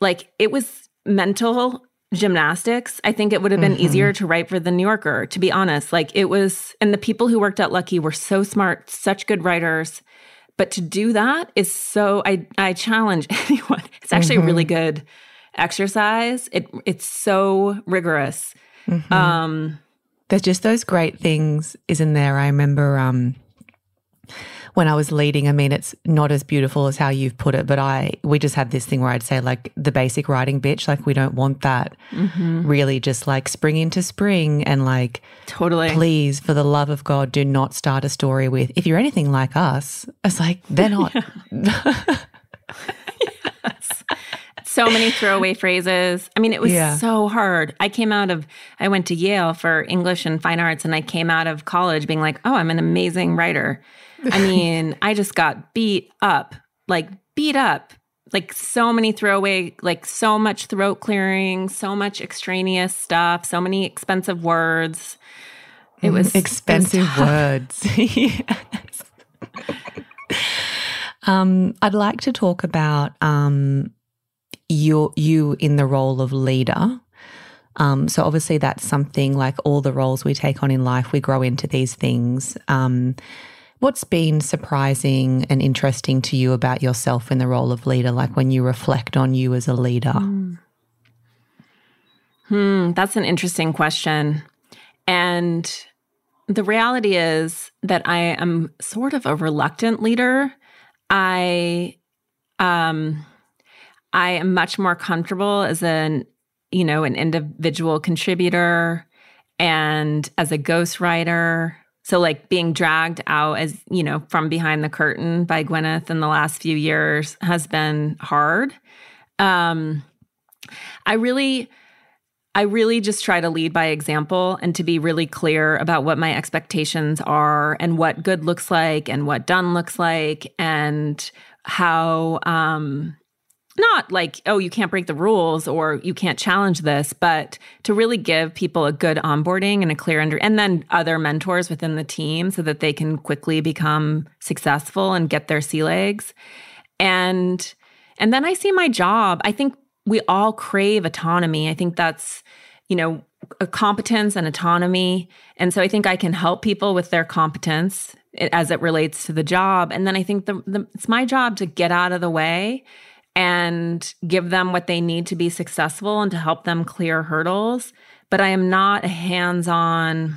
like, it was mental gymnastics, I think it would have been mm-hmm. easier to write for the New Yorker, to be honest. Like it was, and the people who worked at Lucky were so smart, such good writers. But to do that is so I I challenge anyone. It's actually mm-hmm. a really good exercise. It it's so rigorous. Mm-hmm. Um there's just those great things, isn't there? I remember um when I was leading, I mean, it's not as beautiful as how you've put it, but I, we just had this thing where I'd say, like, the basic writing bitch, like, we don't want that. Mm-hmm. Really just like spring into spring and like, totally. Please, for the love of God, do not start a story with, if you're anything like us, it's like, they're not. yes. So many throwaway phrases. I mean, it was yeah. so hard. I came out of, I went to Yale for English and fine arts, and I came out of college being like, oh, I'm an amazing writer. I mean, I just got beat up, like beat up, like so many throwaway, like so much throat clearing, so much extraneous stuff, so many expensive words. It was expensive it was words. yes. um, I'd like to talk about um, you you in the role of leader. Um, so obviously that's something like all the roles we take on in life, we grow into these things. Um, What's been surprising and interesting to you about yourself in the role of leader, like when you reflect on you as a leader? Hmm, hmm that's an interesting question. And the reality is that I am sort of a reluctant leader. I um I am much more comfortable as an you know an individual contributor and as a ghostwriter so, like being dragged out as, you know, from behind the curtain by Gwyneth in the last few years has been hard. Um, I really, I really just try to lead by example and to be really clear about what my expectations are and what good looks like and what done looks like and how um, not like, oh, you can't break the rules or you can't challenge this, but to really give people a good onboarding and a clear under, and then other mentors within the team so that they can quickly become successful and get their sea legs. And, and then I see my job. I think we all crave autonomy. I think that's, you know, a competence and autonomy. And so I think I can help people with their competence eh, as it relates to the job. And then I think the, the, it's my job to get out of the way and give them what they need to be successful and to help them clear hurdles. But I am not a hands on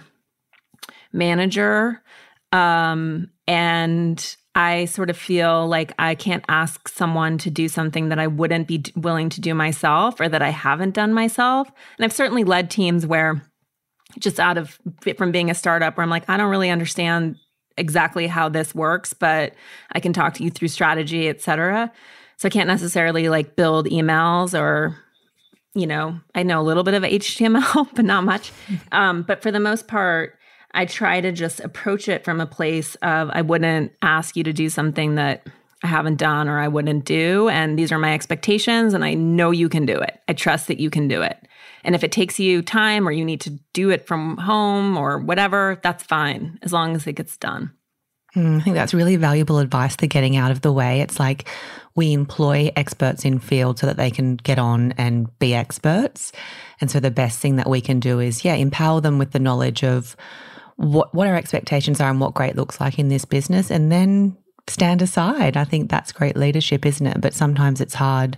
manager. Um, and I sort of feel like I can't ask someone to do something that I wouldn't be willing to do myself or that I haven't done myself. And I've certainly led teams where just out of from being a startup where I'm like, I don't really understand exactly how this works, but I can talk to you through strategy, et cetera. So I can't necessarily like build emails or, you know, I know a little bit of HTML, but not much. Um, but for the most part, I try to just approach it from a place of I wouldn't ask you to do something that I haven't done or I wouldn't do. And these are my expectations, and I know you can do it. I trust that you can do it. And if it takes you time or you need to do it from home or whatever, that's fine as long as it gets done. Mm, I think that's really valuable advice. The getting out of the way. It's like we employ experts in field so that they can get on and be experts. And so the best thing that we can do is, yeah, empower them with the knowledge of what what our expectations are and what great looks like in this business, and then stand aside. I think that's great leadership, isn't it? But sometimes it's hard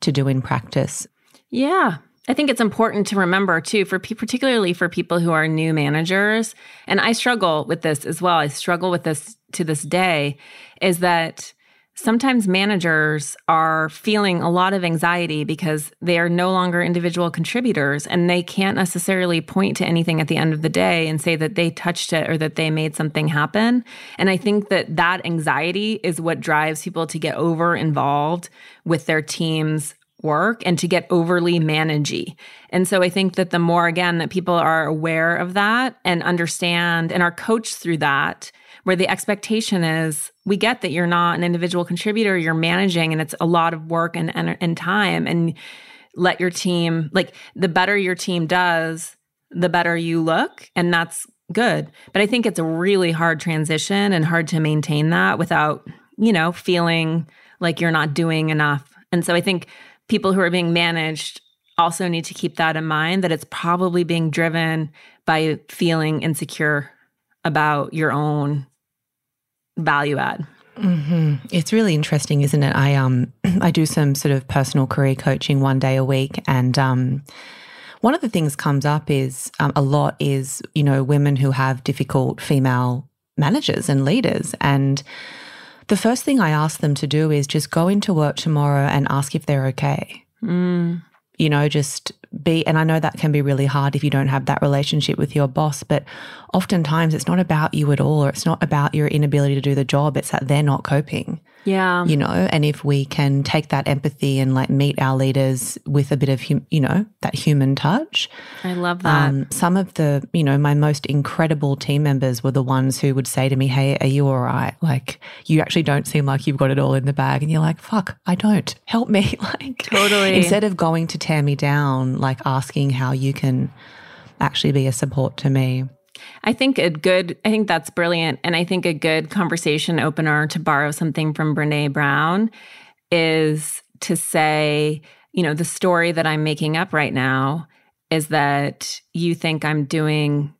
to do in practice. Yeah, I think it's important to remember too, for particularly for people who are new managers, and I struggle with this as well. I struggle with this to this day, is that sometimes managers are feeling a lot of anxiety because they are no longer individual contributors and they can't necessarily point to anything at the end of the day and say that they touched it or that they made something happen. And I think that that anxiety is what drives people to get over involved with their teams work and to get overly managey. And so I think that the more again that people are aware of that and understand and are coached through that, where the expectation is we get that you're not an individual contributor, you're managing and it's a lot of work and and, and time and let your team like the better your team does, the better you look and that's good. But I think it's a really hard transition and hard to maintain that without, you know, feeling like you're not doing enough. And so I think people who are being managed also need to keep that in mind that it's probably being driven by feeling insecure about your own value add. Mm-hmm. It's really interesting, isn't it? I um I do some sort of personal career coaching one day a week, and um, one of the things comes up is um, a lot is you know women who have difficult female managers and leaders. And the first thing I ask them to do is just go into work tomorrow and ask if they're okay. Mm. You know, just be, and I know that can be really hard if you don't have that relationship with your boss, but oftentimes it's not about you at all, or it's not about your inability to do the job. It's that they're not coping. Yeah. You know, and if we can take that empathy and like meet our leaders with a bit of, hum, you know, that human touch. I love that. Um, some of the, you know, my most incredible team members were the ones who would say to me, Hey, are you all right? Like, you actually don't seem like you've got it all in the bag. And you're like, fuck, I don't. Help me. like, totally. Instead of going to tear me down, like asking how you can actually be a support to me. I think a good, I think that's brilliant. And I think a good conversation opener to borrow something from Brene Brown is to say, you know, the story that I'm making up right now is that you think I'm doing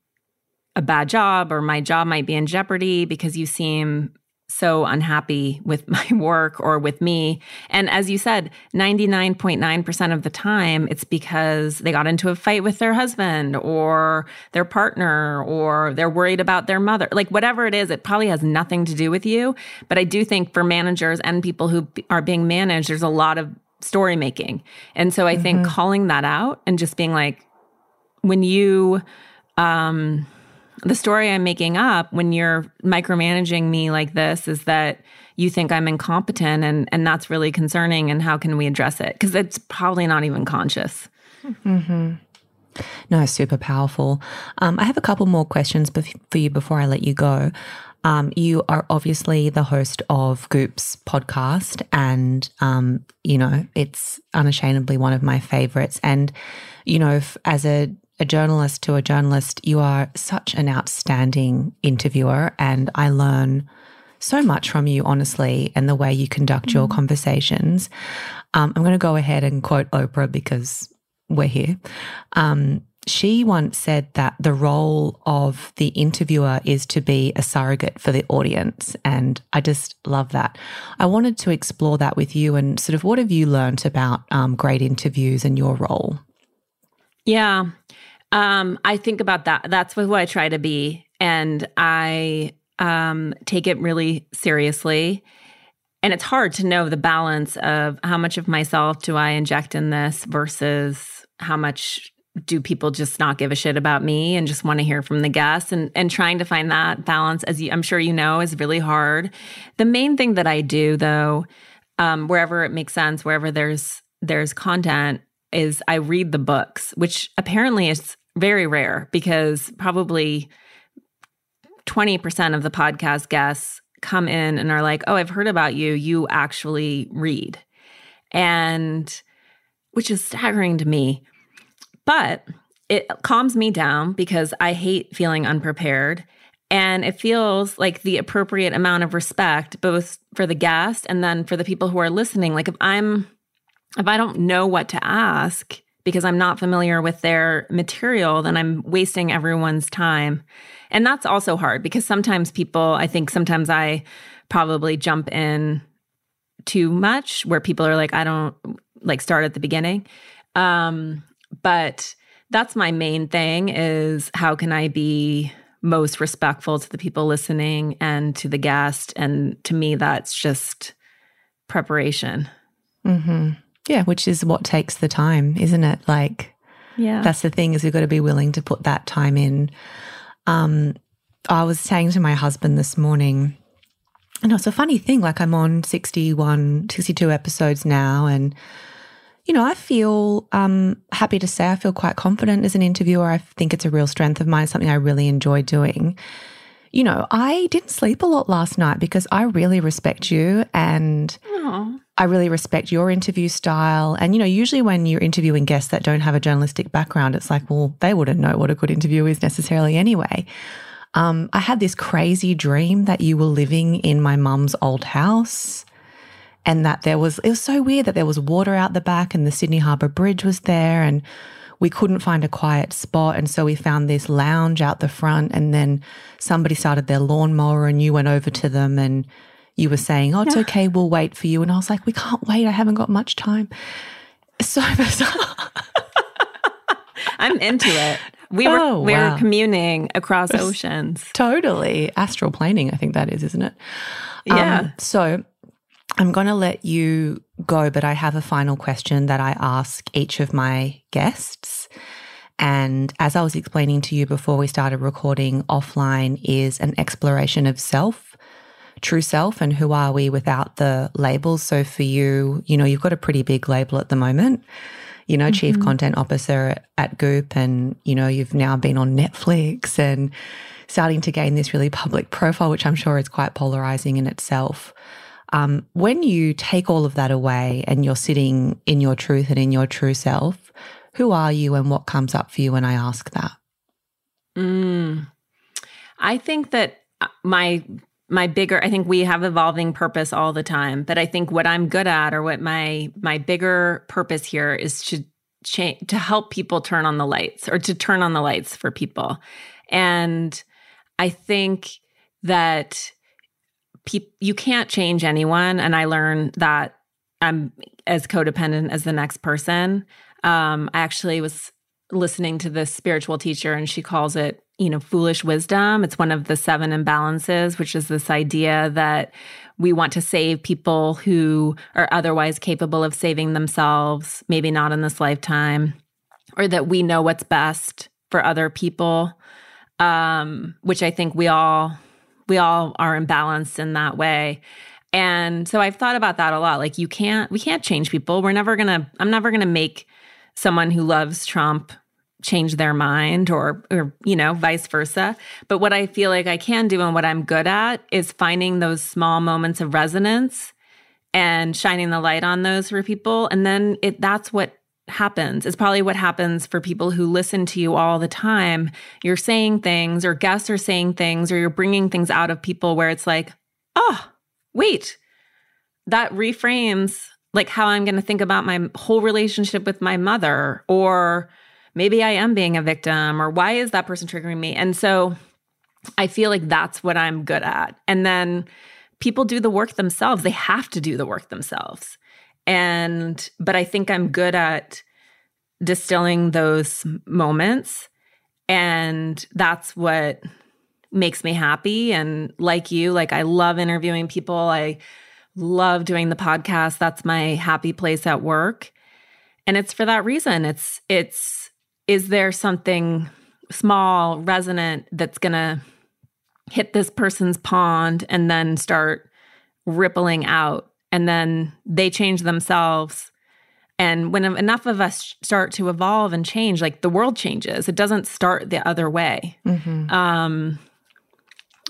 a bad job or my job might be in jeopardy because you seem so unhappy with my work or with me. And as you said, 99.9% of the time, it's because they got into a fight with their husband or their partner or they're worried about their mother. Like whatever it is, it probably has nothing to do with you. But I do think for managers and people who are being managed, there's a lot of story making. And so I mm-hmm. think calling that out and just being like, when you, um, the story I'm making up when you're micromanaging me like this is that you think I'm incompetent and and that's really concerning and how can we address it because it's probably not even conscious. Mm-hmm. No, super powerful. Um, I have a couple more questions for you before I let you go. Um, you are obviously the host of Goop's podcast, and um, you know it's unashamedly one of my favorites. And you know, as a a journalist to a journalist, you are such an outstanding interviewer, and I learn so much from you, honestly, and the way you conduct your mm. conversations. Um, I'm going to go ahead and quote Oprah because we're here. Um, she once said that the role of the interviewer is to be a surrogate for the audience. And I just love that. I wanted to explore that with you and sort of what have you learned about um, great interviews and your role? Yeah. Um, I think about that. That's who I try to be. And I um, take it really seriously. And it's hard to know the balance of how much of myself do I inject in this versus how much do people just not give a shit about me and just want to hear from the guests and and trying to find that balance as you, I'm sure you know is really hard. The main thing that I do though um, wherever it makes sense wherever there's there's content is I read the books, which apparently is very rare because probably 20% of the podcast guests come in and are like, "Oh, I've heard about you. You actually read." And which is staggering to me. But it calms me down because I hate feeling unprepared. And it feels like the appropriate amount of respect, both for the guest and then for the people who are listening. Like if I'm if I don't know what to ask because I'm not familiar with their material, then I'm wasting everyone's time. And that's also hard because sometimes people, I think sometimes I probably jump in too much where people are like, I don't like start at the beginning. Um, but that's my main thing is how can I be most respectful to the people listening and to the guest? And to me, that's just preparation. Mm-hmm. Yeah, which is what takes the time, isn't it? Like, yeah, that's the thing is we've got to be willing to put that time in. Um, I was saying to my husband this morning, and it's a funny thing. Like I'm on 61, 62 episodes now, and you know, I feel um, happy to say I feel quite confident as an interviewer. I think it's a real strength of mine, something I really enjoy doing. You know, I didn't sleep a lot last night because I really respect you and Aww. I really respect your interview style. And, you know, usually when you're interviewing guests that don't have a journalistic background, it's like, well, they wouldn't know what a good interview is necessarily anyway. Um, I had this crazy dream that you were living in my mum's old house and that there was, it was so weird that there was water out the back and the Sydney Harbour Bridge was there and we couldn't find a quiet spot. And so we found this lounge out the front and then somebody started their lawnmower and you went over to them and you were saying, Oh, it's yeah. okay, we'll wait for you. And I was like, We can't wait. I haven't got much time. so bizarre. I'm into it. We were Oh, we wow. were communing across oceans. Totally. Astral planing, I think that is, isn't it? Um, Yeah. so I'm going to let you go, but I have a final question that I ask each of my guests. And as I was explaining to you before we started recording, offline is an exploration of self, true self, and who are we without the labels. So for you, you know, you've got a pretty big label at the moment, you know, chief mm-hmm. content officer at Goop, and, you know, you've now been on Netflix and starting to gain this really public profile, which I'm sure is quite polarizing in itself. Um, when you take all of that away and you're sitting in your truth and in your true self, who are you and what comes up for you when I ask that? Mm. I think that uh, my my bigger I think we have evolving purpose all the time, but I think what I'm good at or what my my bigger purpose here is to change to help people turn on the lights or to turn on the lights for people. And I think that peop- you can't change anyone and I learned that I'm as codependent as the next person. Um, I actually was listening to this spiritual teacher and she calls it you know foolish wisdom it's one of the seven imbalances which is this idea that we want to save people who are otherwise capable of saving themselves maybe not in this lifetime or that we know what's best for other people um, which i think we all we all are imbalanced in that way. And so i've thought about that a lot like you can't we can't change people. We're never gonna i'm never gonna make someone who loves Trump change their mind or or you know vice versa. But what i feel like i can do and what i'm good at is finding those small moments of resonance and shining the light on those for people. And then it that's what happens it's probably what happens for people who listen to you all the time you're saying things or guests are saying things or you're bringing things out of people where it's like oh wait that reframes like how I'm going to think about my whole relationship with my mother, or maybe I am being a victim, or why is that person triggering me? And so I feel like that's what I'm good at. And then people do the work themselves, they have to do the work themselves. And, but I think I'm good at distilling those moments. And that's what makes me happy. And like you, like I love interviewing people. I, love doing the podcast that's my happy place at work and it's for that reason it's it's is there something small resonant that's going to hit this person's pond and then start rippling out and then they change themselves and when enough of us start to evolve and change like the world changes it doesn't start the other way Mm-hmm. um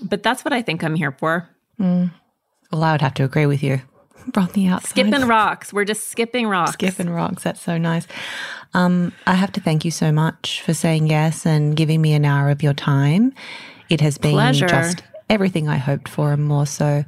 but that's what i think i'm here for Well, I would have to agree with you from the outside. skipping rocks we're just skipping rocks Skipping rocks. That's so nice. Um, I have to thank you so much for saying yes and giving me an hour of your time. It has been Pleasure. just everything I hoped for and more. So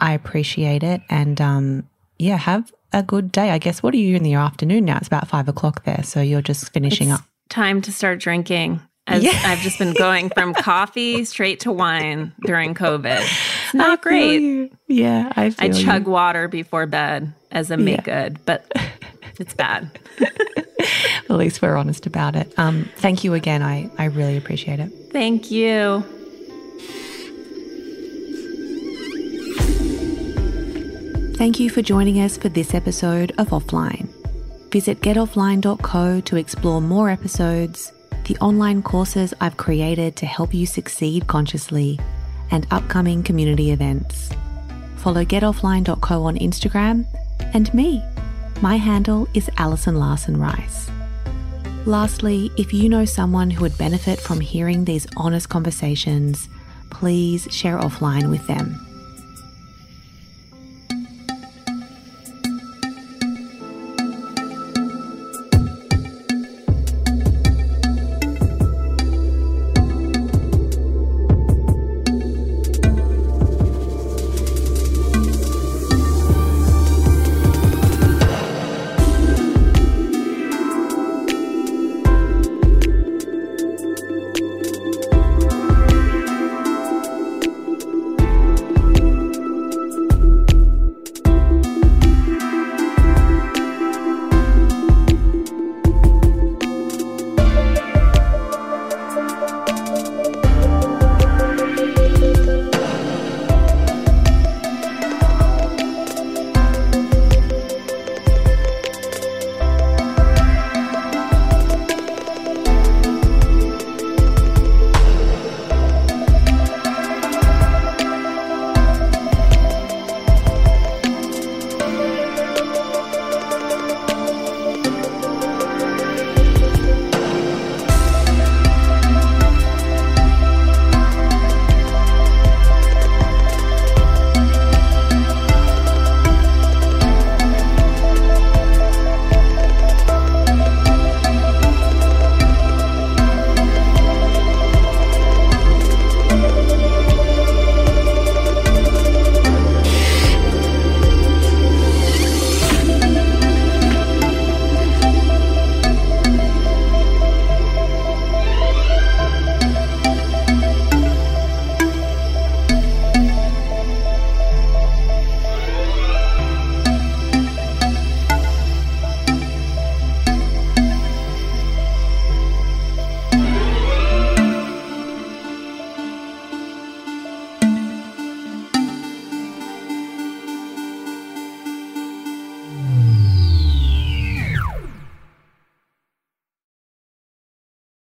I appreciate it. And um, yeah, have a good day. I guess, what are you in the afternoon now? It's about five o'clock there. So you're just finishing It's up. time to start drinking. As Yeah. I've just been going from coffee straight to wine during COVID. It's not I great. you. Yeah, I I feel you. chug water before bed as a make good, but it's bad. At least we're honest about it. Um, thank you again. I, I really appreciate it. Thank you. Thank you for joining us for this episode of Offline. Visit getoffline.co to explore more episodes, the online courses I've created to help you succeed consciously, and upcoming community events. Follow getoffline.co on Instagram and me. My handle is Alison Larson Rice. Lastly, if you know someone who would benefit from hearing these honest conversations, please share offline with them.